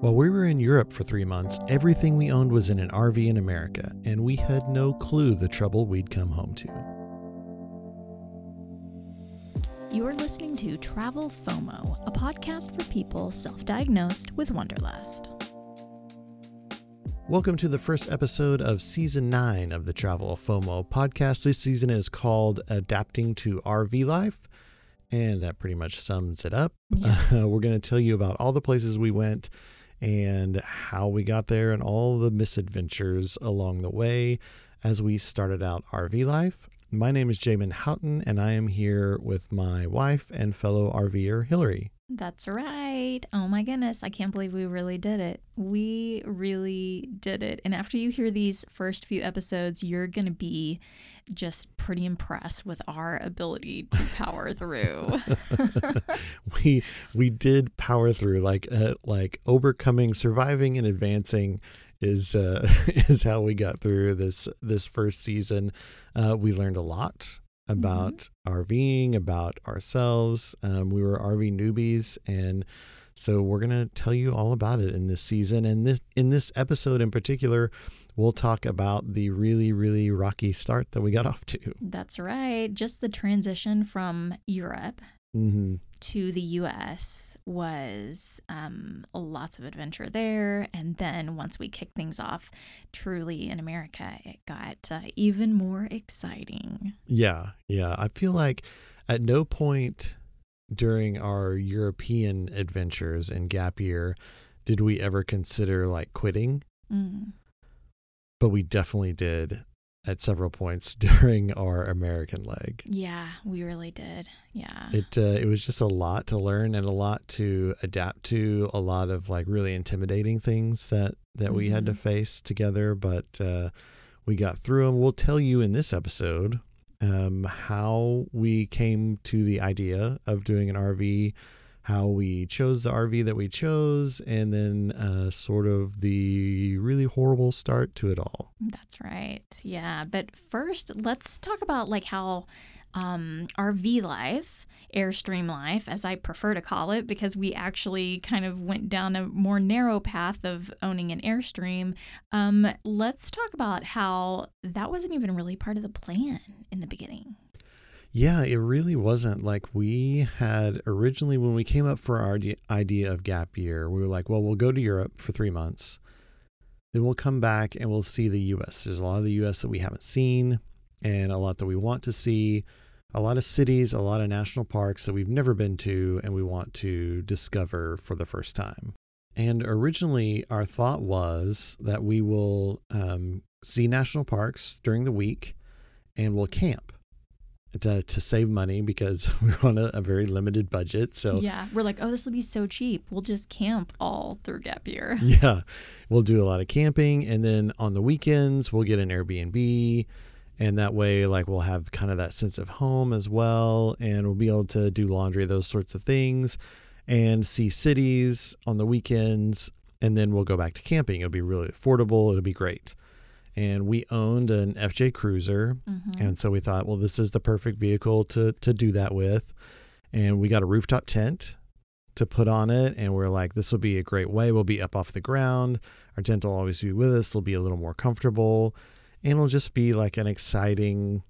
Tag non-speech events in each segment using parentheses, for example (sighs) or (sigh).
While we were in Europe for three months, everything we owned was in an RV in America, and we had no clue the trouble we'd come home to. You're listening to Travel FOMO, a podcast for people self diagnosed with Wanderlust. Welcome to the first episode of season nine of the Travel FOMO podcast. This season is called Adapting to RV Life, and that pretty much sums it up. Yeah. Uh, (laughs) we're going to tell you about all the places we went and how we got there and all the misadventures along the way as we started out RV life. My name is Jamin Houghton, and I am here with my wife and fellow RVer, Hilarie. That's right. Oh my goodness. I can't believe we really did it. We really did it. And after you hear these first few episodes, you're going to be just pretty impressed with our ability to power through. (laughs) we we did power through like uh, like overcoming, surviving, and advancing is uh, (laughs) is how we got through this this first season. Uh, we learned a lot about RVing, about ourselves. Um, we were RV newbies, and so we're gonna tell you all about it in this season. And this in this episode in particular, we'll talk about the really really rocky start that we got off to. That's right. Just the transition from Europe hmm to the US was um, lots of adventure there. And then once we kicked things off truly in America, it got uh, even more exciting. Yeah, yeah. I feel like at no point during our European adventures in gap year did we ever consider like quitting, Mm. but we definitely did at several points (laughs) during our American leg. Yeah, we really did. Yeah. It uh, it was just a lot to learn and a lot to adapt to, a lot of like really intimidating things that that we had to Mhm. face together, but uh, we got through them. We'll tell you in this episode um, how we came to the idea of doing an RV, how we chose the RV that we chose, and then uh, sort of the really horrible start to it all. That's right. Yeah. But first, let's talk about like how um, RV life, Airstream life, as I prefer to call it, because we actually kind of went down a more narrow path of owning an Airstream. Um, let's talk about how that wasn't even really part of the plan in the beginning. Yeah, it really wasn't like we had originally when we came up for our idea- of gap year. We were like, well, we'll go to Europe for three months, then we'll come back and we'll see the U.S. There's a lot of the U.S. that we haven't seen, and a lot that we want to see. A lot of cities, a lot of national parks that we've never been to, and we want to discover for the first time. And originally, our thought was that we will um, see national parks during the week, and we'll camp to, to save money because (laughs) we're on a, a very limited budget. So yeah. We're like, oh, this will be so cheap. We'll just camp all through gap year. (laughs) yeah, we'll do a lot of camping, and then on the weekends we'll get an Airbnb, and that way, like we'll have kind of that sense of home as well, and we'll be able to do laundry, those sorts of things, and see cities on the weekends, and then we'll go back to camping. It'll be really affordable. It'll be great. And we owned an FJ Cruiser, Mhm. And so we thought, well, this is the perfect vehicle to to do that with. And we got a rooftop tent to put on it. And we're like, this will be a great way. We'll be up off the ground. Our tent will always be with us. It'll be a little more comfortable. And it'll just be like an exciting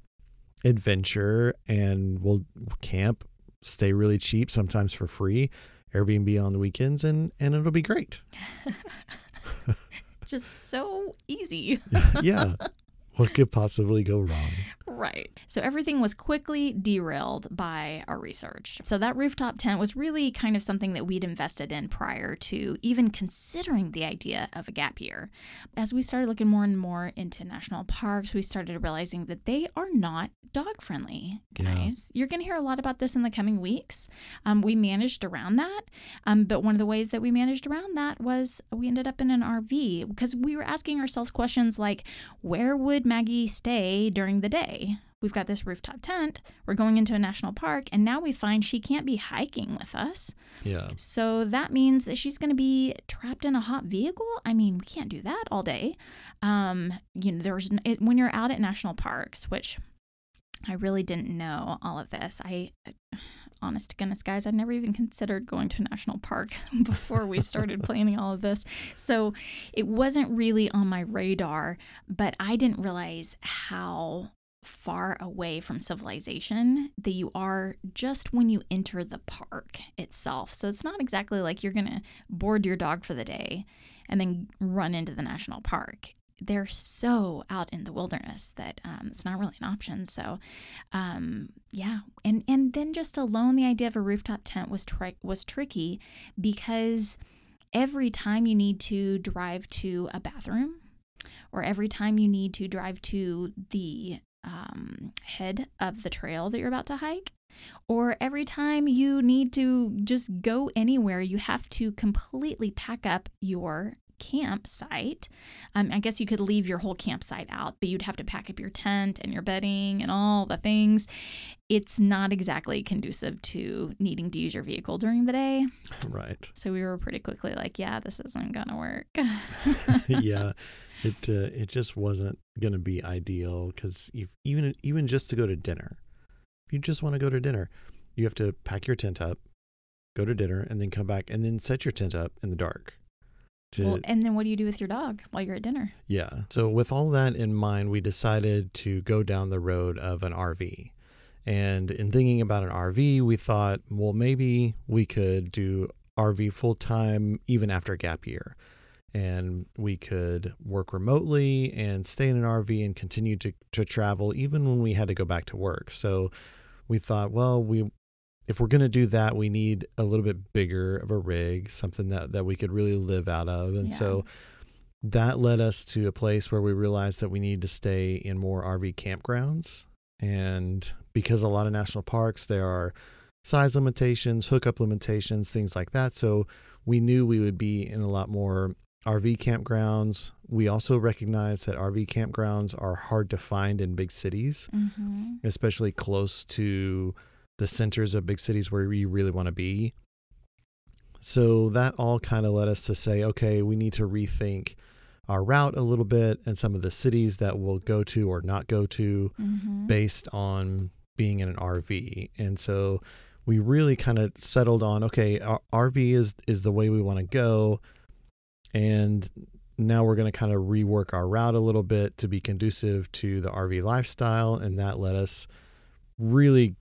adventure. And we'll camp, stay really cheap, sometimes for free, Airbnb on the weekends, and and it'll be great. (laughs) (laughs) Just so easy. (laughs) yeah. (laughs) What could possibly go wrong? Right. So everything was quickly derailed by our research. So that rooftop tent was really kind of something that we'd invested in prior to even considering the idea of a gap year. As we started looking more and more into national parks, we started realizing that they are not dog friendly, Yeah. You're going to hear a lot about this in the coming weeks. Um, we managed around that. Um, but one of the ways that we managed around that was we ended up in an RV because we were asking ourselves questions like, where would Maggie stay during the day? We've got this rooftop tent. We're going into a national park, and now we find she can't be hiking with us. Yeah. So that means that she's going to be trapped in a hot vehicle. I mean, we can't do that all day. Um, you know, there's it, when you're out at national parks, which I really didn't know all of this. I (sighs) honest to goodness, guys, I'd never even considered going to a national park (laughs) before we started (laughs) planning all of this. So it wasn't really on my radar, but I didn't realize how far away from civilization that you are just when you enter the park itself. So it's not exactly like you're going to board your dog for the day and then run into the national park. They're so out in the wilderness that um, it's not really an option. So, um, yeah, and and then just alone, the idea of a rooftop tent was tri- was tricky because every time you need to drive to a bathroom, or every time you need to drive to the um, head of the trail that you're about to hike, or every time you need to just go anywhere, you have to completely pack up your campsite. Um, I guess you could leave your whole campsite out, but you'd have to pack up your tent and your bedding and all the things. It's not exactly conducive to needing to use your vehicle during the day. Right. So we were pretty quickly like, yeah, this isn't going to work. (laughs) yeah. (laughs) It uh, it just wasn't going to be ideal cuz even even just to go to dinner. If you just want to go to dinner, you have to pack your tent up, go to dinner and then come back and then set your tent up in the dark. To, well, and then what do you do with your dog while you're at dinner? Yeah. So with all that in mind, we decided to go down the road of an RV. And in thinking about an RV, we thought, well, maybe we could do RV full time even after gap year. And we could work remotely and stay in an RV and continue to, to travel even when we had to go back to work. So we thought, well, we if we're going to do that, we need a little bit bigger of a rig, something that, that we could really live out of. And yeah. so that led us to a place where we realized that we need to stay in more RV campgrounds. And because a lot of national parks, there are size limitations, hookup limitations, things like that. So we knew we would be in a lot more RV campgrounds. We also recognize that RV campgrounds are hard to find in big cities, mm-hmm. especially close to the centers of big cities where you really want to be. So that all kind of led us to say, okay, we need to rethink our route a little bit and some of the cities that we'll go to or not go to mm-hmm. based on being in an RV. And so we really kind of settled on, okay, RV is is the way we want to go. And now we're going to kind of rework our route a little bit to be conducive to the RV lifestyle and that let us really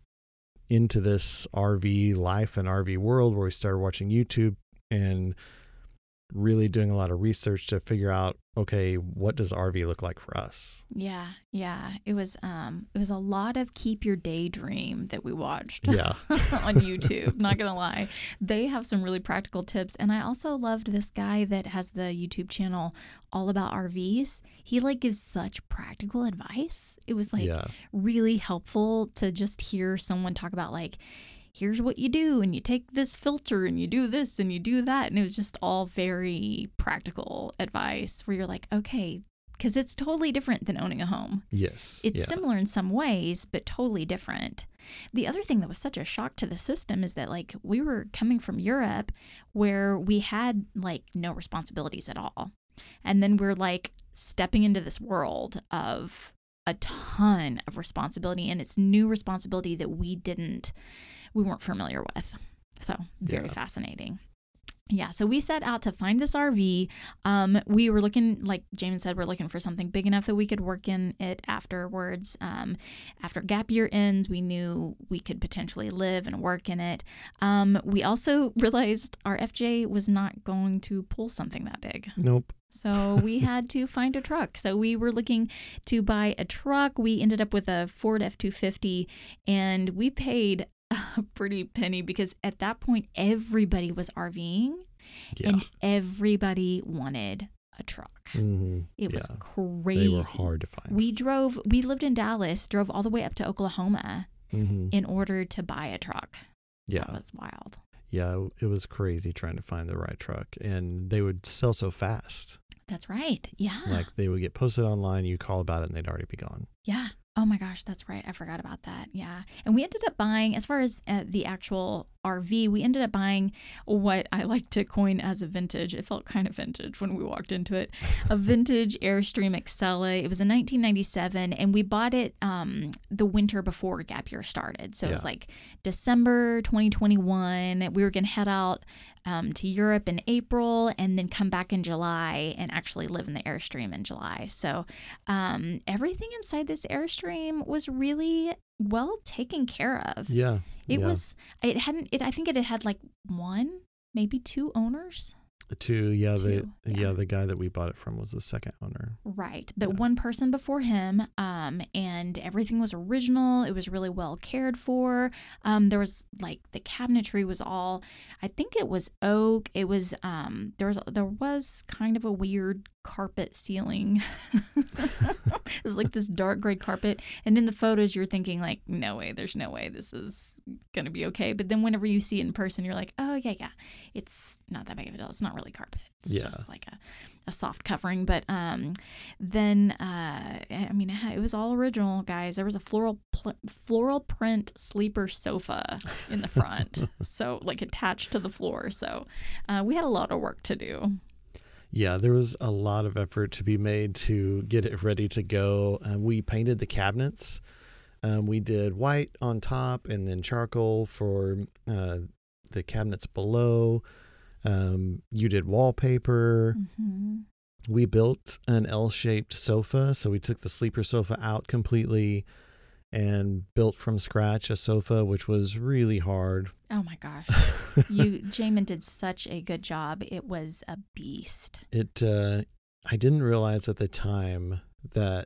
into this RV life and RV world where we started watching YouTube and really doing a lot of research to figure out okay what does rv look like for us? Yeah yeah. It was um it was a lot of keep your daydream that we watched yeah. (laughs) on youtube not gonna lie. They have some really practical tips and i also loved this guy that has the youtube channel all about rvs he like gives such practical advice. It was like yeah. really helpful to just hear someone talk about like here's what you do and you take this filter and you do this and you do that. And it was just all very practical advice where you're like okay because it's totally different than owning a home. Yes it's yeah. similar in some ways but totally different. The other thing that was such a shock to the system is that like we were coming from europe where we had like no responsibilities at all. And then we're like stepping into this world of a ton of responsibility and it's new responsibility that we didn't we weren't familiar with. So, very yeah. fascinating. Yeah, so we set out to find this RV. Um, we were looking, like Jamin said, we're looking for something big enough that we could work in it afterwards. Um, after gap year ends, we knew we could potentially live and work in it. Um, we also (laughs) realized our FJ was not going to pull something that big. Nope. So we (laughs) had to find a truck. So we were looking to buy a truck. We ended up with a Ford F 250 and we paid a (laughs) pretty penny because at that point everybody was RVing yeah. and everybody wanted a truck. Mm-hmm. It yeah. was crazy. They were hard to find. We drove, we lived in Dallas, drove all the way up to Oklahoma mm-hmm. in order to buy a truck. Yeah. That was wild. Yeah, it was crazy trying to find the right truck. And they would sell so fast. That's right. Yeah. Like they would get posted online, you call about it, and they'd already be gone. Yeah. Oh my gosh, that's right. I forgot about that. Yeah. And we ended up buying, as far as uh, the actual RV, we ended up buying what I like to coin as a vintage. It felt kind of vintage when we walked into it. A (laughs) vintage Airstream Excella. It was in 1997, and we bought it um, the winter before Gap Year started. So it was like December 2021. We were going to head out um, to Europe in April and then come back in July and actually live in the Airstream in July. So um, everything inside this Airstream was really well taken care of. Yeah. It yeah. was. It hadn't. It. I think it had had like one, maybe two owners. two. Yeah, the yeah. yeah. the guy that we bought it from was the second owner. Right, but Yeah. one person before him, um, and everything was original. It was really well cared for. Um, there was like the cabinetry was all, I think it was oak. It was um, there was there was kind of a weird carpet ceiling. (laughs) it was like this dark gray carpet, and in the photos you're thinking like, no way, there's no way this is gonna be okay. But then whenever you see it in person, you're like, oh yeah, yeah, it's not that big of a deal. It's not really carpet. It's Yeah. just like a a soft covering. But um, then uh, I mean, it was all original, guys. There was a floral pl- floral print sleeper sofa in the front, (laughs) so like attached to the floor. So uh, we had a lot of work to do. Yeah, there was a lot of effort to be made to get it ready to go. Uh, we painted the cabinets. Um, we did white on top and then charcoal for uh, the cabinets below. Um, you did wallpaper. hmm We built an L shaped sofa. So we took the sleeper sofa out completely and built from scratch a sofa, which was really hard. Oh my gosh, (laughs) you Jamin did such a good job. It was a beast. it uh i didn't realize at the time that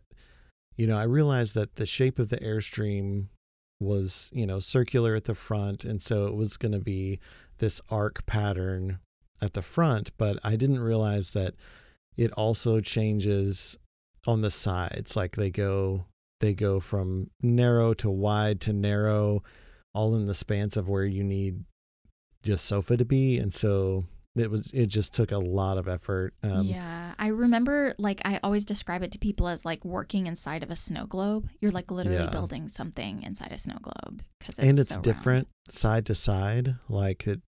you know i realized that the shape of the airstream was you know circular at the front and so it was going to be this arc pattern at the front but i didn't realize that it also changes on the sides like they go they go from narrow to wide to narrow all in the spans of where you need your sofa to be and so it was it just took a lot of effort um yeah, I remember like I always describe it to people as like working inside of a snow globe. You're like literally Yeah. building something inside a snow globe because and it's so round. different side to side like it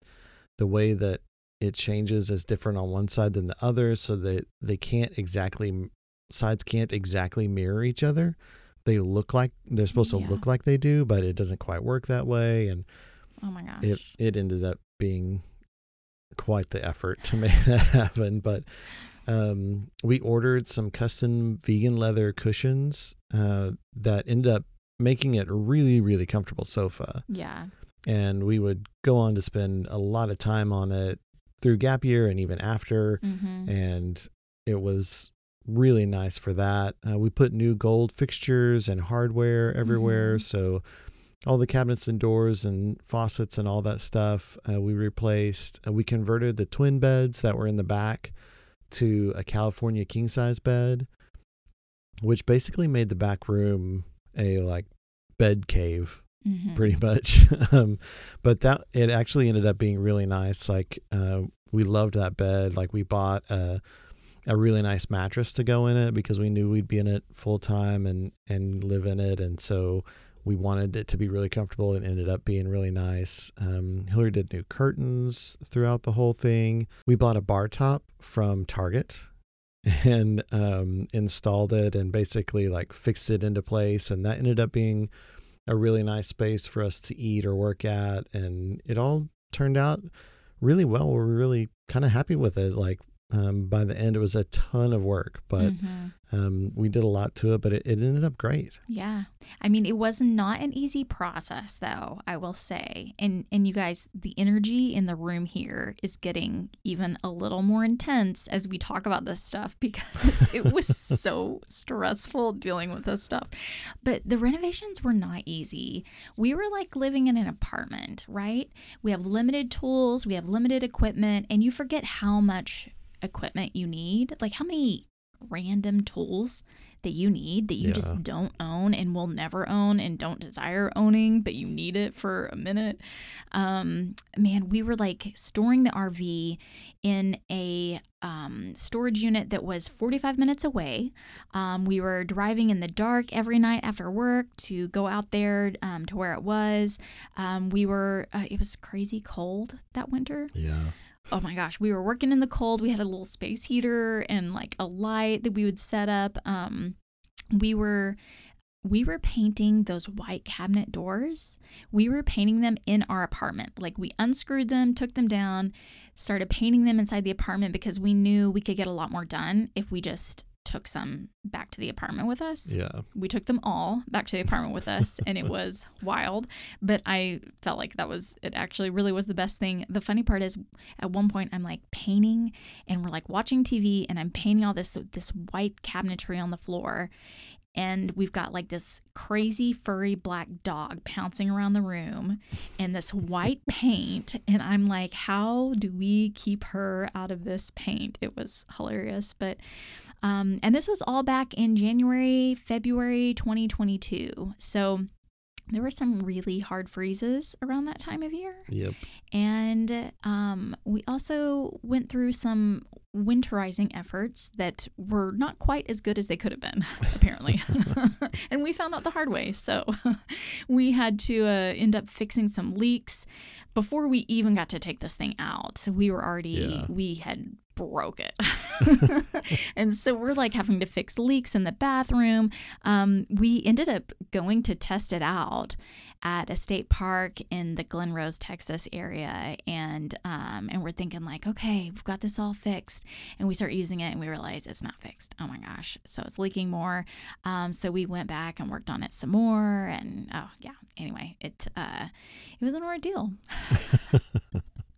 the way that it changes is different on one side than the other so that they can't exactly sides can't exactly mirror each other they look like they're supposed Yeah. to look like they do but it doesn't quite work that way and Oh my gosh. it it ended up being quite the effort to (laughs) make that happen but um, we ordered some custom vegan leather cushions uh, that ended up making it a really really comfortable sofa yeah. and we would go on to spend a lot of time on it through gap year and even after Mm-hmm. and it was really nice for that uh, we put new gold fixtures and hardware everywhere Mhm. so all the cabinets and doors and faucets and all that stuff uh, we replaced uh, we converted the twin beds that were in the back to a california king size bed which basically made the back room a like bed cave Mm-hmm. pretty (laughs) much. um, but that it actually ended up being really nice. Like uh, we loved that bed. Like we bought a a really nice mattress to go in it because we knew we'd be in it full time and and live in it, and so we wanted it to be really comfortable. and ended up being really nice. Um, Hilarie did new curtains throughout the whole thing. We bought a bar top from Target (laughs) and um, installed it and basically like fixed it into place, and that ended up being a really nice space for us to eat or work at and it all turned out really well we're really kind of happy with it like um, by the end it was a ton of work but Mhm. um, we did a lot to it but it, it ended up great Yeah. I mean, it was not an easy process though, I will say. And and you guys, the energy in the room here is getting even a little more intense as we talk about this stuff (laughs) because it was (laughs) so stressful dealing with this stuff. But the renovations were not easy. We were like living in an apartment, right? We have limited tools, we have limited equipment, and you forget how much equipment you need. Like how many random tools that you need that you Yeah. just don't own and will never own and don't desire owning, but you need it for a minute. Um, man, we were like storing the RV in a um, storage unit that was 45 minutes away. Um, we were driving in the dark every night after work to go out there um, to where it was. Um, we were, uh, it was crazy cold that winter. Yeah. Oh my gosh, we were working in the cold. We had a little space heater and like a light that we would set up. Um, we were we were painting those white cabinet doors. We were painting them in our apartment. Like we unscrewed them, took them down, started painting them inside the apartment because we knew we could get a lot more done if we just took some back to the apartment with us. Yeah. We took them all back to the apartment with us and it was wild, but I felt like that was it actually really was the best thing. The funny part is at one point I'm like painting and we're like watching TV and I'm painting all this this white cabinetry on the floor and we've got like this crazy furry black dog pouncing around the room and this white paint and i'm like how do we keep her out of this paint it was hilarious but um, and this was all back in january february 2022 so there were some really hard freezes around that time of year Yep. and um, we also went through some winterizing efforts that were not quite as good as they could have been, (laughs) apparently. (laughs) and we found out the hard way. So (laughs) we had to uh, end up fixing some leaks before we even got to take this thing out. So we were already, Yeah. we had broke it. (laughs) and so we're like having to fix leaks in the bathroom. Um, we ended up going to test it out at a state park in the Glen Rose, Texas area, and um, and we're thinking like, okay, we've got this all fixed, and we start using it, and we realize it's not fixed. Oh my gosh, so it's leaking more. Um, so we went back and worked on it some more, and oh yeah. Anyway, it uh, it was an ordeal.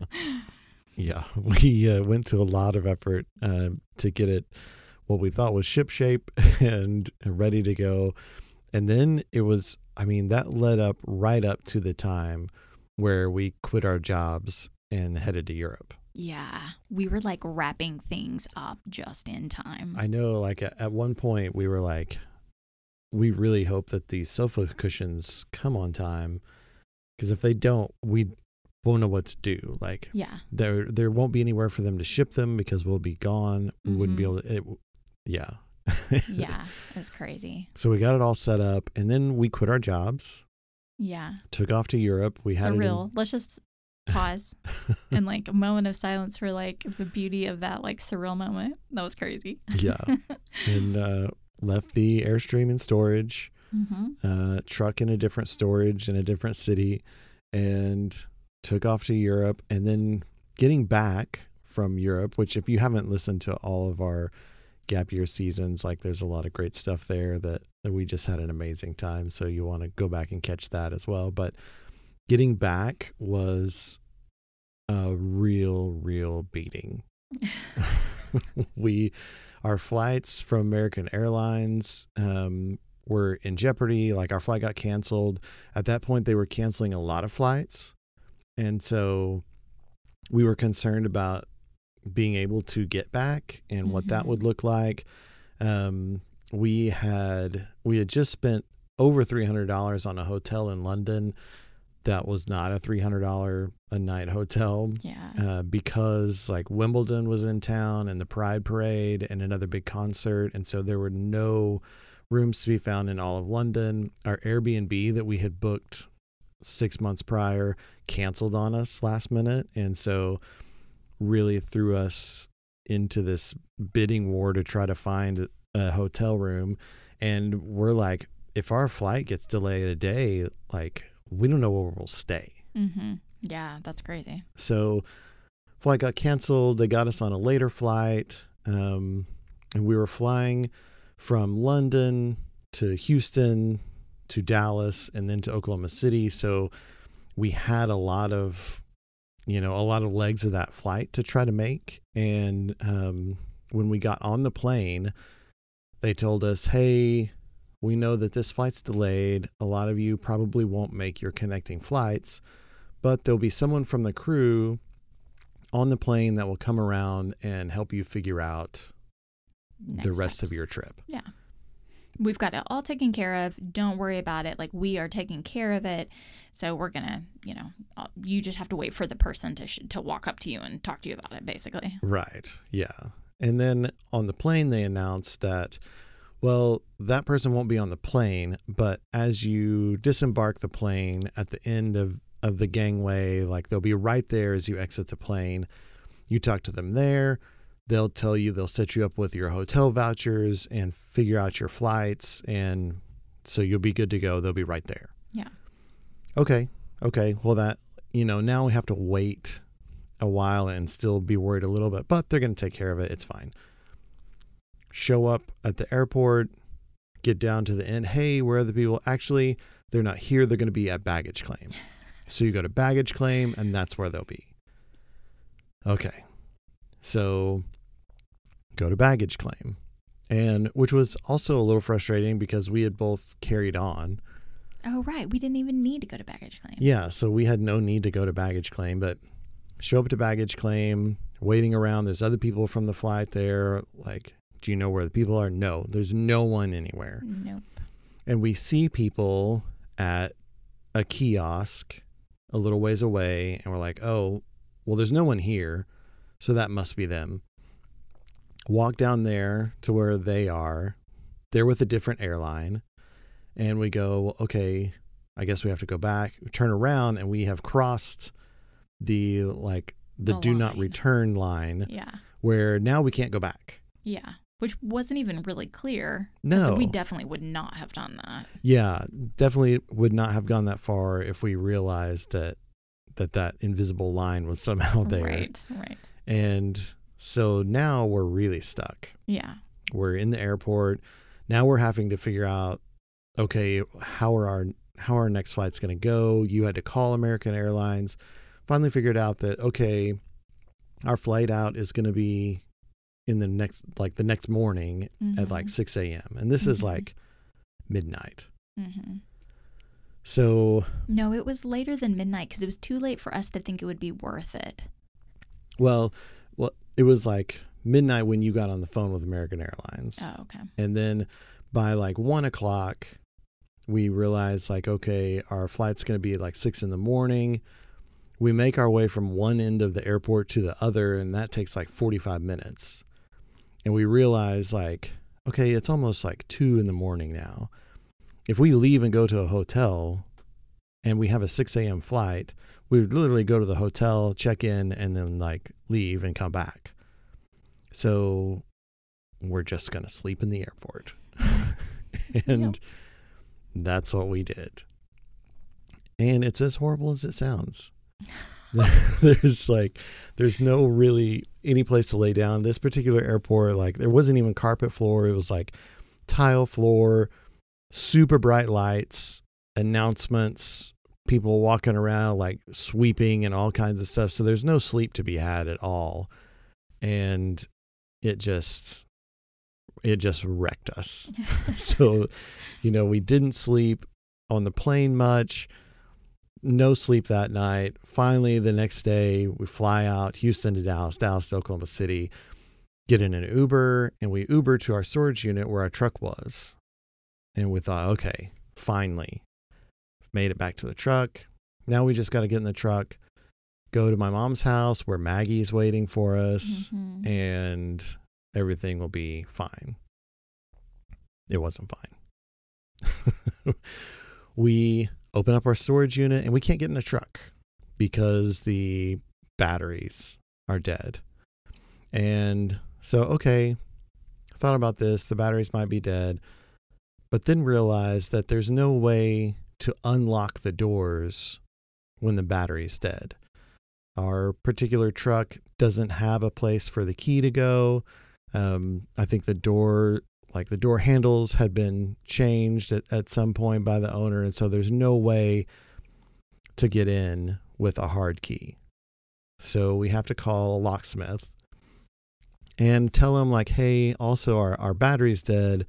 (laughs) Yeah. (laughs) We uh, went to a lot of effort uh, to get it what we thought was ship shape (laughs) and ready to go. And then it was, I mean, that led up right up to the time where we quit our jobs and headed to Europe. Yeah, we were like wrapping things up just in time. I know, like, at, at one point, we were like, we really hope that these sofa cushions come on time. Because if they don't, we won't know what to do. Like, yeah, there there won't be anywhere for them to ship them because we'll be gone. We wouldn't be Mhm. able to. It, yeah. (laughs) yeah, it's crazy. so we got it all set up, and then we quit our jobs, Yeah, took off to Europe. We had surreal. Let's just pause (laughs) and like a moment of silence for like the beauty of that like surreal moment. That was crazy. Yeah, (laughs) and uh, left the airstream in storage, hmm uh, truck in a different storage in a different city, and took off to Europe. And then getting back from Europe, which if you haven't listened to all of our gap year seasons, like there's a lot of great stuff there that, that we just had an amazing time. So you want to go back and catch that as well. But getting back was a real, real beating. (laughs) we, our flights from American Airlines, um, were in jeopardy. Like our flight got canceled. At that point, they were canceling a lot of flights. And so we were concerned about being able to get back and what that Mhm. would look like. Um, we had we had just spent over three hundred dollars on a hotel in London. That was not a three hundred dollar a night hotel Yeah. uh, because like Wimbledon was in town and the Pride Parade and another big concert, and so there were no rooms to be found in all of London. Our Airbnb that we had booked six months prior canceled on us last minute, and so really threw us into this bidding war to try to find a hotel room. And we're like, if our flight gets delayed a day, like we don't know where we'll stay. hmm Yeah, that's crazy. So flight got canceled. They got us on a later flight. Um, and we were flying from London to Houston to Dallas and then to Oklahoma City. So we had a lot of, you know, a lot of legs of that flight to try to make. And um, when we got on the plane, they told us, hey, we know that this flight's delayed. A lot of you probably won't make your connecting flights but there'll be someone from the crew on the plane that will come around and help you figure out the Next rest of your trip. We've got it all taken care of. Don't worry about it. Like we are taking care of it. So we're gonna, you know, uh, you just have to wait for the person to sh- to walk up to you and talk to you about it, basically. Right. Yeah. And then on the plane, they announced that, well, that person won't be on the plane, but as you disembark the plane at the end of, of the gangway, like they'll be right there as you exit the plane. You talk to them there. They'll tell you, they'll set you up with your hotel vouchers and figure out your flights. And so you'll be good to go. They'll be right there. Yeah. Okay. Okay. Well, that, you know, now we have to wait a while and still be worried a little bit, but they're going to take care of it. It's fine. Show up at the airport, get down to the end. Hey, where are the people? Actually, they're not here. They're going to be at baggage claim. (laughs) So you go to baggage claim, and that's where they'll be. Okay. So go to baggage claim. And which was also a little frustrating because we had both carried on. Oh, right. We didn't even need to go to baggage claim. Yeah, so we had no need to go to baggage claim, but show up to baggage claim, waiting around. There's other people from the flight there. Like, do you know where the people are? No, there's no one anywhere. Nope. And we see people at a kiosk a little ways away, and we're like, oh, well, there's no one here. So that must be them. Walk down there to where they are. They're with a different airline. And we go, okay, I guess we have to go back, turn around, and we have crossed the like the, The do not return line Yeah. where now we can't go back. Yeah. Which wasn't even really clear. No. We definitely would not have done that. Yeah, definitely would not have gone that far if we realized that that that invisible line was somehow (laughs) there. Right. Right. And so now we're really stuck. Yeah. We're in the airport. Now we're having to figure out okay, how are our how are our next flights going to go? You had to call American Airlines. Finally figured out that okay, our flight out is going to be in the next like the next morning at like 6 a.m. And this is Mhm. like midnight. hmm So No, it was later than midnight because it was too late for us to think it would be worth it. Well, it was like midnight when you got on the phone with American Airlines, Oh, okay. and then by like one o'clock, we realized like, okay, our flight's going to be like six in the morning. We make our way from one end of the airport to the other, and that takes like forty-five minutes. And we realize like, okay, it's almost like two in the morning now. If we leave and go to a hotel, and we have a six a.m. flight, we would literally go to the hotel, check in, and then like leave and come back. So we're just going to sleep in the airport. (laughs) and that's what we did. And it's as horrible as it sounds. (laughs) there's like there's no really any place to lay down. This particular airport, like there wasn't even carpet floor. It was like tile floor, super bright lights, announcements, people walking around like sweeping and all kinds of stuff. So there's no sleep to be had at all. And it just it just wrecked us. (laughs) (laughs) so, you know, we didn't sleep on the plane much. No sleep that night. Finally, the next day, we fly out Houston to Dallas, Dallas to Oklahoma City, get in an Uber, and we Uber to our storage unit where our truck was. And we thought, okay, finally, made it back to the truck. Now we just got to get in the truck, go to my mom's house where Maggie's waiting for us, Mhm. and everything will be fine. It wasn't fine. (laughs) we open up our storage unit and we can't get in a truck because the batteries are dead. And so, okay, thought about this. The batteries might be dead, but then realized that there's no way to unlock the doors when the battery's dead. Our particular truck doesn't have a place for the key to go. Um, I think the door, like the door handles, had been changed at, at some point by the owner, and so there's no way to get in with a hard key. So we have to call a locksmith and tell him like, hey, also our, our battery's dead.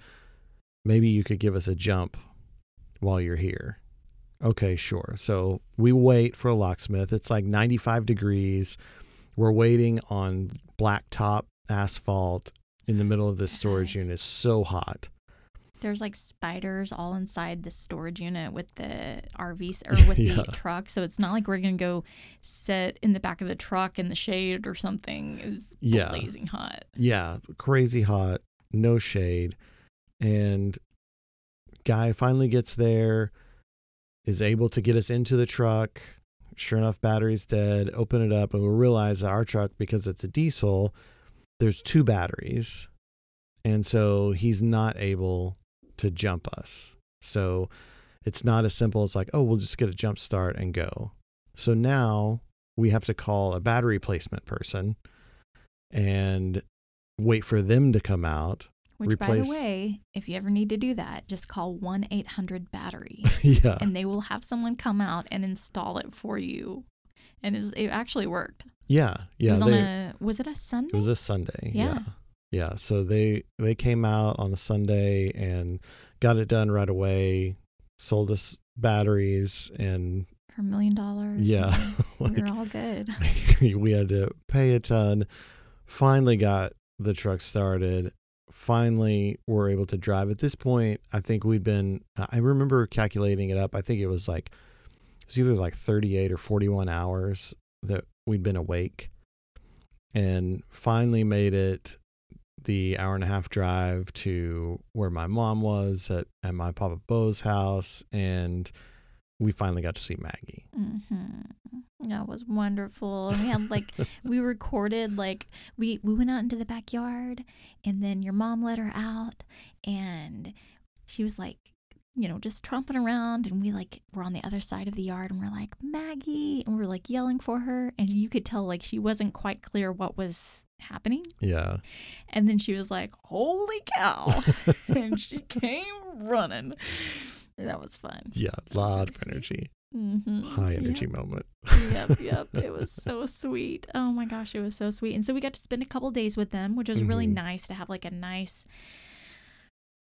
Maybe you could give us a jump while you're here. Okay, sure. So we wait for a locksmith. It's like 95 degrees. We're waiting on blacktop asphalt in the middle of this storage unit. It's so hot. There's like spiders all inside the storage unit with the RVs (laughs) or with Yeah. the truck. So it's not like we're going to go sit in the back of the truck in the shade or something. It was Yeah. blazing hot. Yeah, crazy hot, no shade. And guy finally gets there, is able to get us into the truck. Sure enough, battery's dead. Open it up, and we realize that our truck, because it's a diesel, there's two batteries. And so he's not able to jump us. So it's not as simple as like, oh, we'll just get a jump start and go. So now we have to call a battery placement person and wait for them to come out. Which, by the way, if you ever need to do that, just call 1 800 Battery (laughs) yeah. and they will have someone come out and install it for you. And it, was, it actually worked. Yeah. it Yeah. was on They, a, was it a Sunday? it was a Sunday. Yeah. Yeah. Yeah. So they they came out on a Sunday and got it done right away, sold us batteries and for a million dollars. yeah. and (laughs) We like, were all good. (laughs) we had to pay a ton. Finally got the truck started. Finally were able to drive. At this point, I think we'd been I remember calculating it up. I think it was like it's either like 38 or 41 hours that we'd been awake. And finally made it the hour and a half drive to where my mom was at, at my Papa Bo's house and we finally got to see Maggie. hmm That was wonderful. And we had like (laughs) we recorded like we we went out into the backyard, and then your mom let her out, and she was like, you know, just tromping around, and we like were on the other side of the yard, and we're like Maggie, and we're like yelling for her, and you could tell like she wasn't quite clear what was happening, Yeah. and then she was like, "Holy cow!" (laughs) (laughs) and she came running. That was fun. Yeah, That was lot really of energy, Mm-hmm. high energy moment. yep, yep. It was (laughs) so sweet. Oh my gosh, it was so sweet. And so we got to spend a couple days with them, which was really Mhm. nice to have like a nice,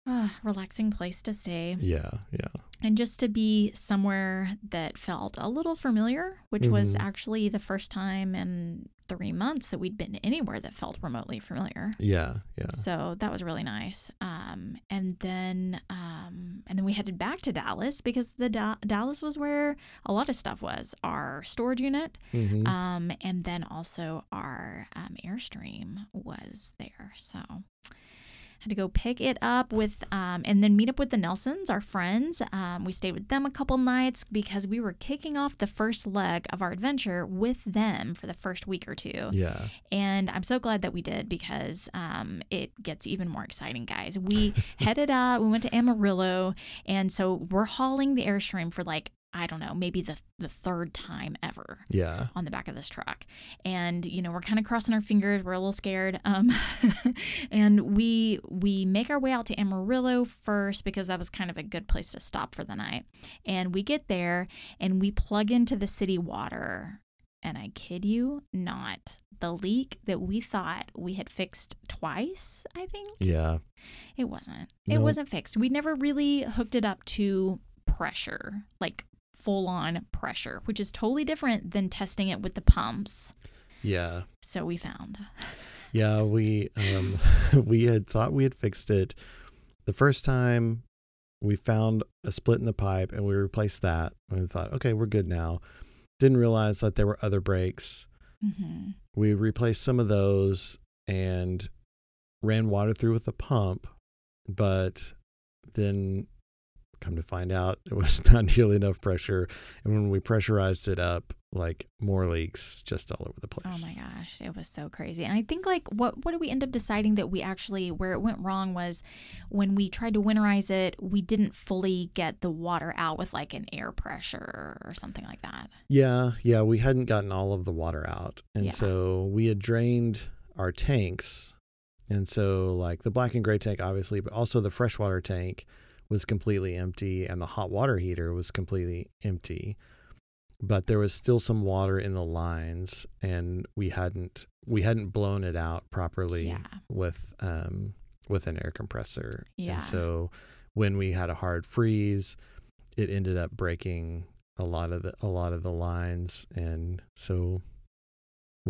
uh, relaxing place to stay Yeah, yeah, and just to be somewhere that felt a little familiar, which was Mhm. actually the first time in three months that we'd been anywhere that felt remotely familiar. yeah, yeah. So that was really nice. Um, and then um, and then we headed back to Dallas because the da- Dallas was where a lot of stuff was. Our storage unit, Mhm. um, and then also our um, Airstream was there. So had to go pick it up with, um, and then meet up with the Nelsons, our friends. Um, we stayed with them a couple nights because we were kicking off the first leg of our adventure with them for the first week or two. yeah, And I'm so glad that we did because um, it gets even more exciting, guys. We (laughs) headed out, we went to Amarillo, and so we're hauling the Airstream for like, I don't know, maybe the, the third time ever yeah, on the back of this truck. And, you know, we're kind of crossing our fingers. We're a little scared. Um, (laughs) and we we make our way out to Amarillo first because that was kind of a good place to stop for the night. And we get there and we plug into the city water. And I kid you not, the leak that we thought we had fixed twice, I think, yeah, it wasn't. It wasn't fixed. We never really hooked it up to pressure, like full on pressure, which is totally different than testing it with the pumps. yeah, So we found. yeah. We um (laughs) we had thought we had fixed it the first time. We found a split in the pipe and we replaced that. And we thought, okay, we're good now. Didn't realize that there were other breaks. hmm We replaced some of those and ran water through with the pump, but then come to find out it was (laughs) not nearly enough pressure. And when we pressurized it up, like more leaks just all over the place. Oh my gosh, it was so crazy. And I think like what what did we end up deciding that we actually where it went wrong was when we tried to winterize it, we didn't fully get the water out with like an air pressure or something like that. Yeah, yeah, we hadn't gotten all of the water out. And Yeah. so we had drained our tanks. And so like the black and gray tank obviously, but also the freshwater tank was completely empty and the hot water heater was completely empty. But there was still some water in the lines and we hadn't we hadn't blown it out properly Yeah. with um with an air compressor. Yeah. And so when we had a hard freeze, it ended up breaking a lot of the a lot of the lines and so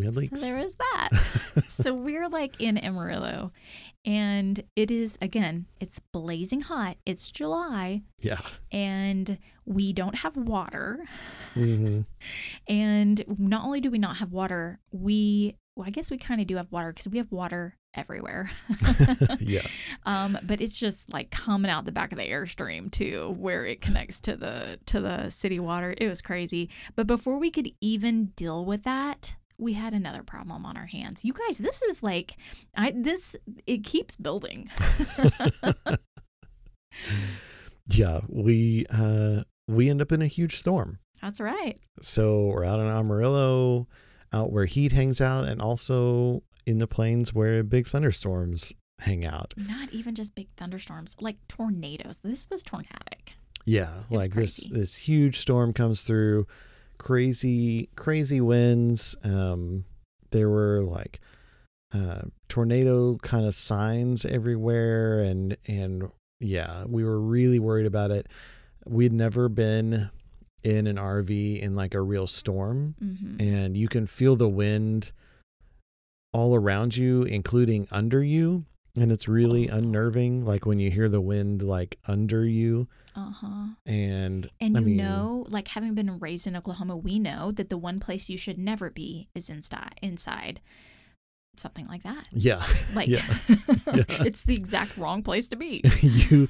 we had leaks. So there was that. (laughs) so we're like in Amarillo, and it is again, it's blazing hot. It's July, Yeah. and we don't have water. hmm (laughs) And not only do we not have water, we well, I guess we kind of do have water because we have water everywhere. (laughs) yeah. um, but it's just like coming out the back of the airstream too, where it connects to the to the city water. It was crazy. But before we could even deal with that, we had another problem on our hands. You guys, this is like I this it keeps building. (laughs) (laughs) Yeah. We uh we end up in a huge storm. That's right. So we're out in Amarillo, out where heat hangs out, and also in the plains where big thunderstorms hang out. Not even just big thunderstorms, like tornadoes. This was tornadic. Yeah, was like this this huge storm comes through, crazy crazy winds. Um, there were like uh, tornado kind of signs everywhere, and and yeah, we were really worried about it. We'd never been in an RV in like a real storm, hmm and you can feel the wind all around you, including under you. And it's really unnerving, like when you hear the wind like under you. Uh huh. And And I you mean, know, like having been raised in Oklahoma, we know that the one place you should never be is inside. Inside, something like that. yeah, (laughs) Like, Yeah. (laughs) Yeah. (laughs) it's the exact wrong place to be. you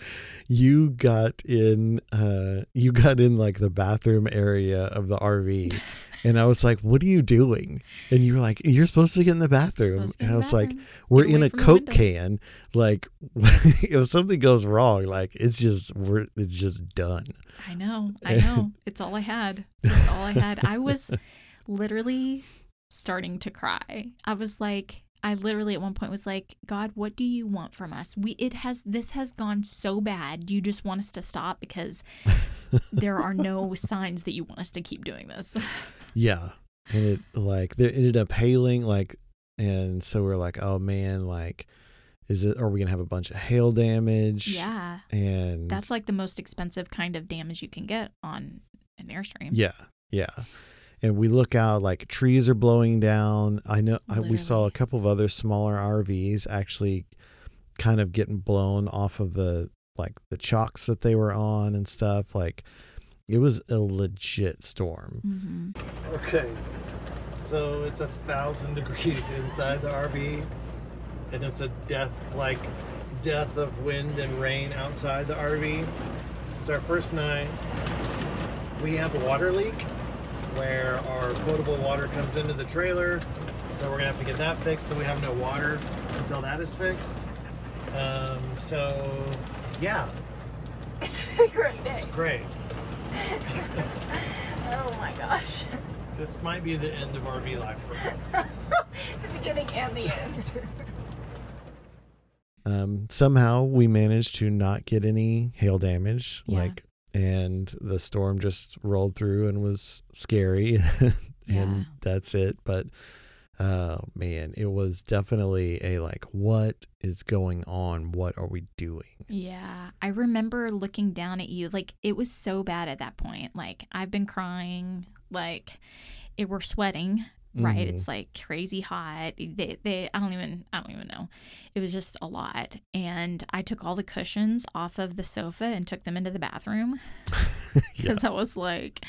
you got in uh you got in like the bathroom area of the RV and I was like what are you doing and you were like you're supposed to get in the bathroom and I was like we're Get in a coke can like (laughs) if something goes wrong like it's just we're it's just done I know, I know. (laughs) It's all I had. It's all I had. I was literally starting to cry. I was like, I literally at one point was like, God, what do you want from us? We it has this has gone so bad. You just want us to stop because (laughs) there are no signs that you want us to keep doing this? Yeah and it like they ended up hailing like and so we're like oh man like is it are we gonna have a bunch of hail damage Yeah. and That's like the most expensive kind of damage you can get on an airstream. Yeah, yeah. And we look out like trees are blowing down. I know I, we saw a couple of other smaller RVs actually kind of getting blown off of the like the chocks that they were on and stuff. Like it was a legit storm. hmm Okay, so it's a thousand degrees inside the RV, and it's a death like death of wind and rain outside the RV. It's our first night. We have a water leak where our potable water comes into the trailer, so we're gonna have to get that fixed. So we have no water until that is fixed. Um, so yeah, It's a great day. it's great. (laughs) Oh my gosh. This might be the end of RV life for us. (laughs) the beginning and the end. um, somehow we managed to not get any hail damage Yeah. like and the storm just rolled through and was scary (laughs) and Yeah. that's it but oh man it was definitely a like what is going on what are we doing Yeah. I remember looking down at you. Like, it was so bad at that point. Like, I've been crying. Like, it, we're sweating, right? Mhm. It's like crazy hot. They, they, I don't even, I don't even know. It was just a lot. And I took all the cushions off of the sofa and took them into the bathroom (laughs) yeah (laughs) because I was like,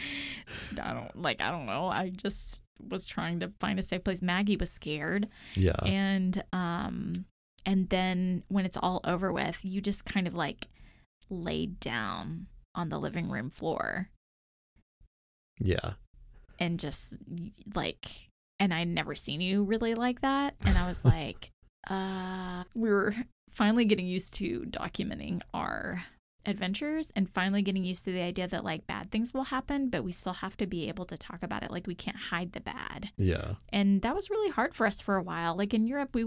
I don't, like, I don't know. I just was trying to find a safe place. Maggie was scared. Yeah. And um and then when it's all over with you just kind of like laid down on the living room floor. Yeah. And just like and i'd never seen you really like that. And i was (laughs) like uh we were finally getting used to documenting our adventures and finally getting used to the idea that like bad things will happen but we still have to be able to talk about it. Like we can't hide the bad. Yeah. And that was really hard for us for a while. Like in europe we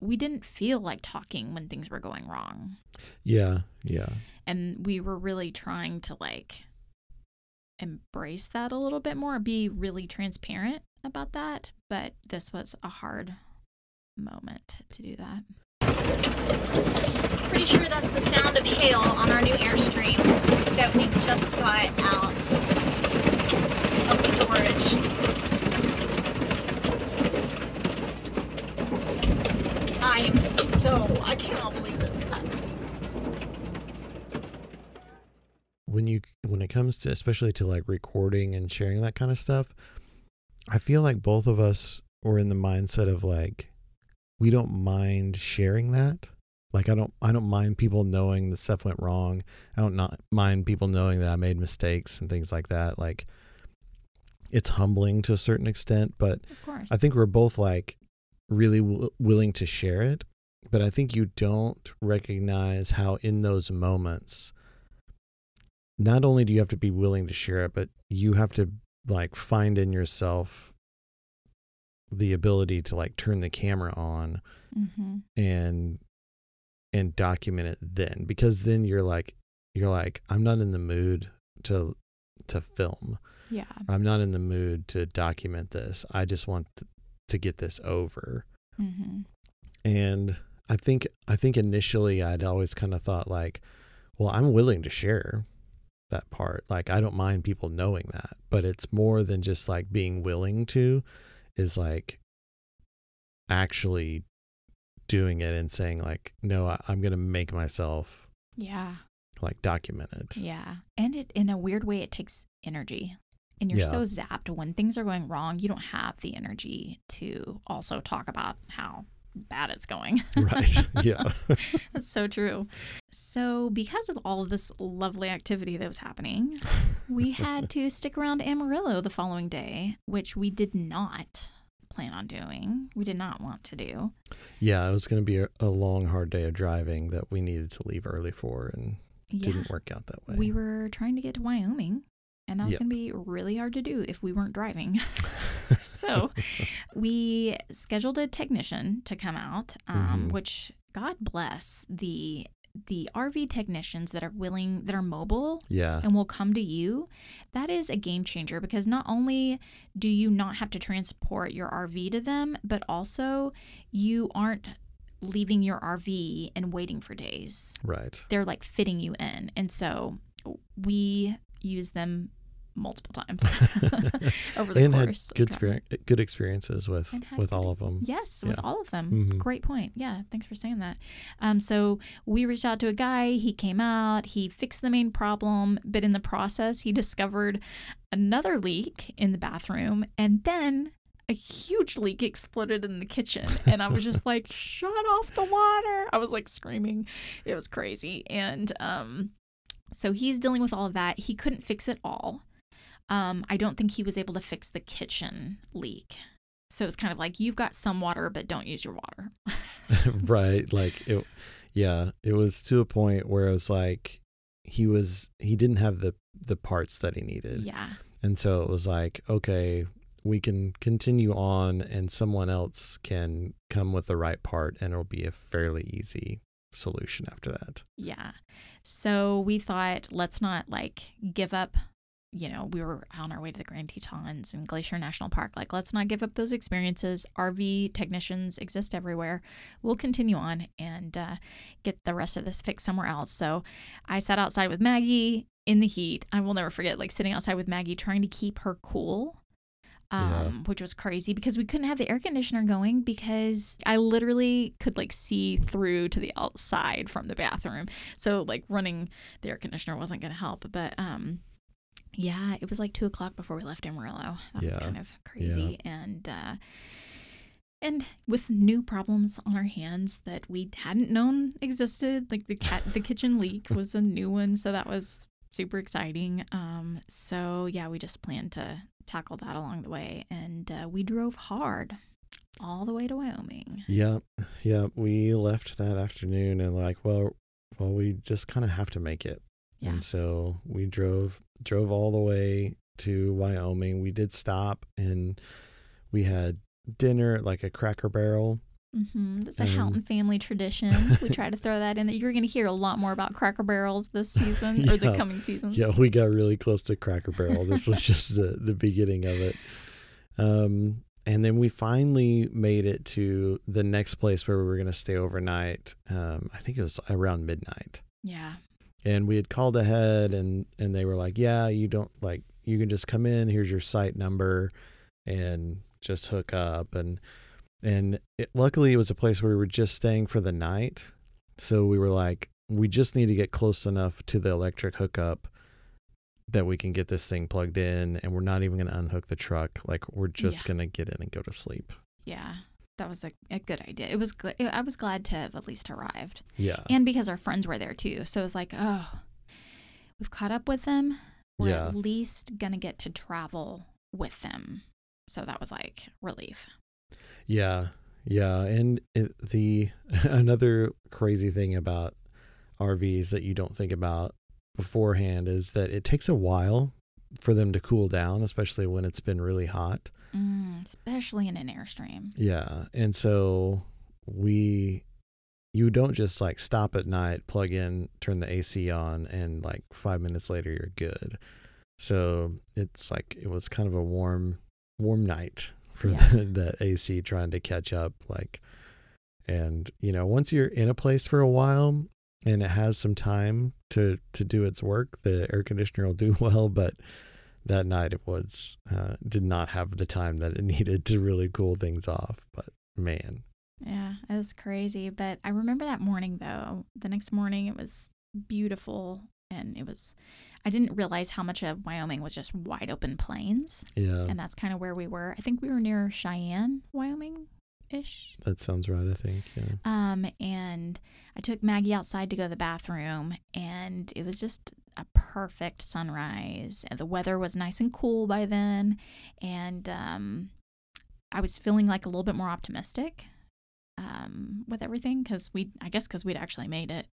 we didn't feel like talking when things were going wrong. Yeah yeah. And we were really trying to like embrace that a little bit more be really transparent about that but this was a hard moment to do that Pretty sure that's the sound of hail on our new Airstream that we just got out of storage. I am so I cannot believe this when you when it comes to especially to like recording and sharing that kind of stuff i feel like both of us were in the mindset of like we don't mind sharing that. Like i don't i don't mind people knowing that stuff went wrong. I don't not mind people knowing that i made mistakes and things like that. Like it's humbling to a certain extent but Of course. I think we're both like really w- willing to share it, but I think you don't recognize how in those moments, not only do you have to be willing to share it, but you have to like find in yourself the ability to like turn the camera on mm-hmm. and and document it then because then you're like you're like I'm not in the mood to to film. Yeah. I'm not in the mood to document this. I just want th- to get this over. Mm-hmm. And I think I think initially I'd always kind of thought like, well, I'm willing to share that part. Like I don't mind people knowing that, but it's more than just like being willing to is like actually doing it and saying like, no, I, I'm going to make myself Yeah. like document it. Yeah. And it in a weird way it takes energy. And you're Yeah. so zapped when things are going wrong, you don't have the energy to also talk about how bad it's going. (laughs) Right. Yeah. That's so true. So, because of all of this lovely activity that was happening, we (laughs) had to stick around Amarillo the following day, which we did not plan on doing. We did not want to do. Yeah, it was going to be a, a long, hard day of driving that we needed to leave early for, and Yeah. didn't work out that way. We were trying to get to Wyoming, and that was Yep. going to be really hard to do if we weren't driving. (laughs) (laughs) so we scheduled a technician to come out, um, Mhm. which God bless the the RV technicians that are willing that are mobile yeah, and will come to you. That is a game changer because not only do you not have to transport your RV to them, but also you aren't leaving your RV and waiting for days right. they're like fitting you in. And so we use them multiple times (laughs) (laughs) over the and had course. of good experience, good experiences with with all of them. Yes, with Yeah. all of them. Mhm. Great point. Yeah, thanks for saying that. Um, so we reached out to a guy. He came out. He fixed the main problem, but in the process, he discovered another leak in the bathroom, and then a huge leak exploded in the kitchen. And I was just (laughs) like, "Shut off the water!" I was like screaming. It was crazy. And um, so he's dealing with all of that. He couldn't fix it all. Um, I don't think he was able to fix the kitchen leak. So it's kind of like you've got some water, but don't use your water. (laughs) right. Like it. Yeah, it was to a point where it was like he was he didn't have the the parts that he needed, yeah. and so it was like okay. We can continue on, and someone else can come with the right part, and it'll be a fairly easy solution after that. Yeah. So we thought, let's not like give up. You know, we were on our way to the Grand Tetons and Glacier National Park. Like, let's not give up those experiences. RV technicians exist everywhere. We'll continue on and uh, get the rest of this fixed somewhere else. So I sat outside with Maggie in the heat. I will never forget, like, sitting outside with Maggie trying to keep her cool. Um, Yeah. which was crazy because we couldn't have the air conditioner going because I literally could like see through to the outside from the bathroom. So like running the air conditioner wasn't going to help. But um, yeah, it was like two o'clock before we left Amarillo. That was kind of crazy. And uh, and with new problems on our hands that we hadn't known existed, like the cat, the kitchen (laughs) leak was a new one, so that was super exciting. Um, so yeah, we just planned to tackle that along the way, and uh, we drove hard all the way to Wyoming. Yep, yep. We left that afternoon and like, well, well, we just kind of have to make it, Yeah. and so we drove drove all the way to Wyoming. We did stop and we had dinner at like a Cracker Barrel. hmm That's a Um, Houghton family tradition. we try to (laughs) throw that in. That you're going to hear a lot more about Cracker Barrels this (laughs) season or the coming seasons. Yeah, we got really close to Cracker Barrel. This was (laughs) just the the beginning of it. Um, and then we finally made it to the next place where we were going to stay overnight. Um, I think it was around midnight. Yeah. And we had called ahead and and they were like yeah you don't like you can just come in here's your site number and just hook up and And it, luckily, it was a place where we were just staying for the night. So we were like, we just need to get close enough to the electric hookup that we can get this thing plugged in and we're not even going to unhook the truck. Like, we're just Yeah. going to get in and go to sleep. Yeah, that was a, a good idea. It was. Gl- I was glad to have at least arrived, Yeah. and because our friends were there too. So it was like, oh, we've caught up with them. We're Yeah. at least gonna get to travel with them. So that was like relief. Yeah, yeah, and it, the (laughs) another crazy thing about RVs that you don't think about beforehand is that it takes a while for them to cool down, especially when it's been really hot. Mm, especially in an airstream. Yeah, and so we you don't just like stop at night, plug in, turn the AC on, and like five minutes later you're good. So it's like it was kind of a warm, warm night for Yeah. the, the AC trying to catch up. Like, and you know, once you're in a place for a while and it has some time to to do its work, the air conditioner will do (laughs) well. But that night it was uh, did not have the time that it (laughs) needed to really cool things off. But man, Yeah, it was crazy. But I remember that morning though. The next morning it was beautiful and it was I didn't realize how much of Wyoming was just wide open plains. yeah, And that's kind of where we were. I think we were near Cheyenne, Wyoming ish. that sounds right. I think. Yeah. Um, and I took Maggie outside to go to the bathroom, and it was just a perfect sunrise. The weather was nice and cool by then, and um, I was feeling like a little bit more optimistic um, with everything because we, I guess, because we'd actually made it,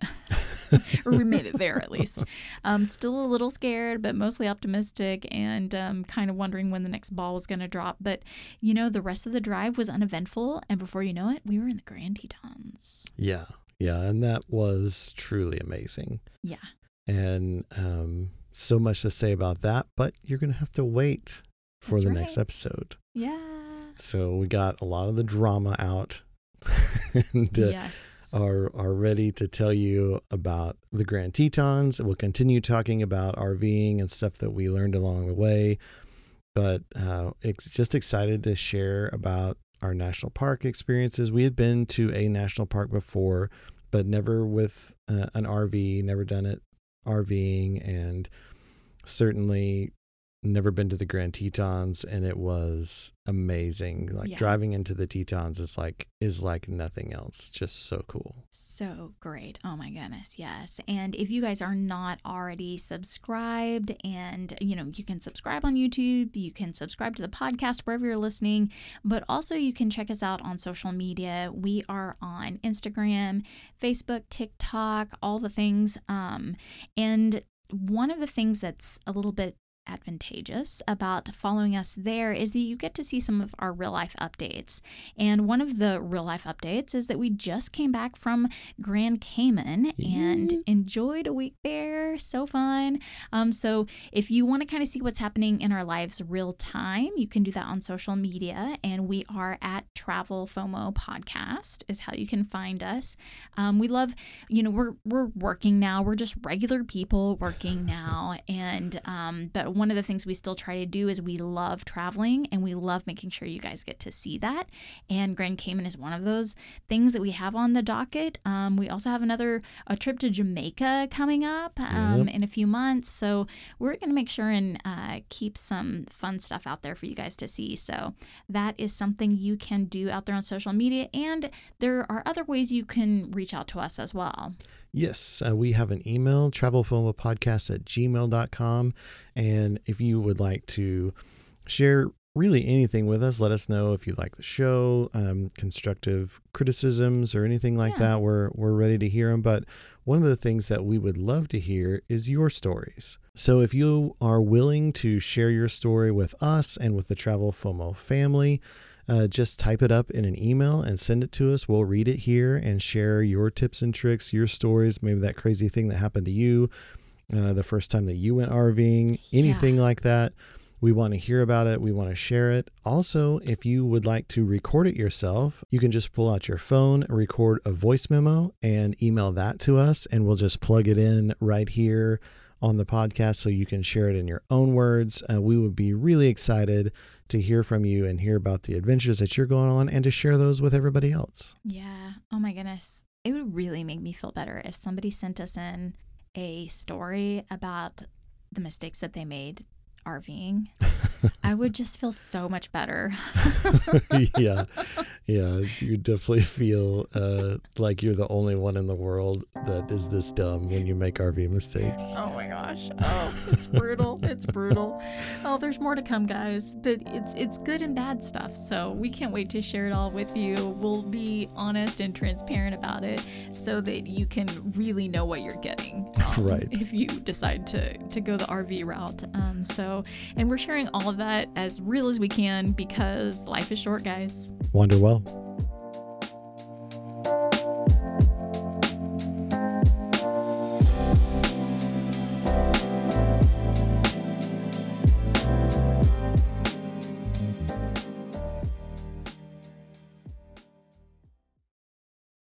(laughs) or we made it there at least. (laughs) Um, still a little scared, but mostly optimistic, and um, kind of wondering when the next ball was going to drop. But you know, the rest of the drive was uneventful, and before you know it, we were in the Grand Tetons. Yeah, yeah, and that was truly amazing. Yeah. And um, so much to say about that, but you're going to have to wait for That's the right. next episode. Yeah. So we got a lot of the drama out (laughs) and uh, yes. are, are ready to tell you about the Grand Tetons. We'll continue talking about RVing and stuff that we learned along the way, but uh, it's just excited to share about our national park experiences. We had been to a national park before, but never with uh, an RV, never done it RVing, and certainly never been to the Grand Tetons, and it was amazing. Like Yeah. driving into the Tetons is like is like nothing else. Just so cool. So great. Oh my goodness. Yes. And if you guys are not already subscribed, and you know, you can subscribe on YouTube, you can subscribe to the podcast wherever you're listening, but also you can check us out on social media. We are on Instagram, Facebook, TikTok, all the things. Um, and one of the things that's a little bit advantageous about following us there is that you get to see some of our real life updates. And one of the real life updates is that we just came back from Grand Cayman and enjoyed a week there. So fun. Um, so if you want to kind of see what's happening in our lives real time, you can do that on social media. And we are at Travel FOMO Podcast is how you can find us. Um, we love, you know, we're we're working now. We're just regular people working (laughs) now, and um, but one of the things we still try to do is we love traveling and we love making sure you guys get to see that. And Grand Cayman is one of those things that we have on the docket. Um, we also have another a trip to Jamaica coming up um, Yep. in a few months, so we're gonna make sure and uh, keep some fun stuff out there for you guys to see. So that is something you can do out there on social media, and there are other ways you can reach out to us as well. Yes, uh, we have an email, travelfomopodcast at gmail.com. And if you would like to share really anything with us, let us know if you like the show, um, constructive criticisms or anything like Yeah. that. We're, we're ready to hear them. But one of the things that we would love to hear is your stories. So if you are willing to share your story with us and with the Travel FOMO family, uh, just type it up in an email and send it to us. We'll read it here and share your tips and tricks, your stories, maybe that crazy thing that happened to you uh, the first time that you went RVing, anything like that. We want to hear about it. We want to share it. Also, if you would like to record it yourself, you can just pull out your phone, record a voice memo, and email that to us, and we'll just plug it in right here on the podcast so you can share it in your own words. Uh, we would be really excited to hear from you and hear about the adventures that you're going on and to share those with everybody else. Yeah. Oh my goodness. It would really make me feel better if somebody sent us in a story about the mistakes that they made RVing. (laughs) I would just feel so much better. (laughs) yeah. (laughs) Yeah. You definitely feel uh, like you're the only one in the world that is this dumb when you make RV mistakes. Oh my gosh. Oh, it's brutal. It's brutal. Oh, there's more to come, guys. But it's it's good and bad stuff. So we can't wait to share it all with you. We'll be honest and transparent about it so that you can really know what you're getting. um, Right. If you decide to to go the RV route. Um, so and we're sharing all of that as real as we can because life is short, guys. Wander well.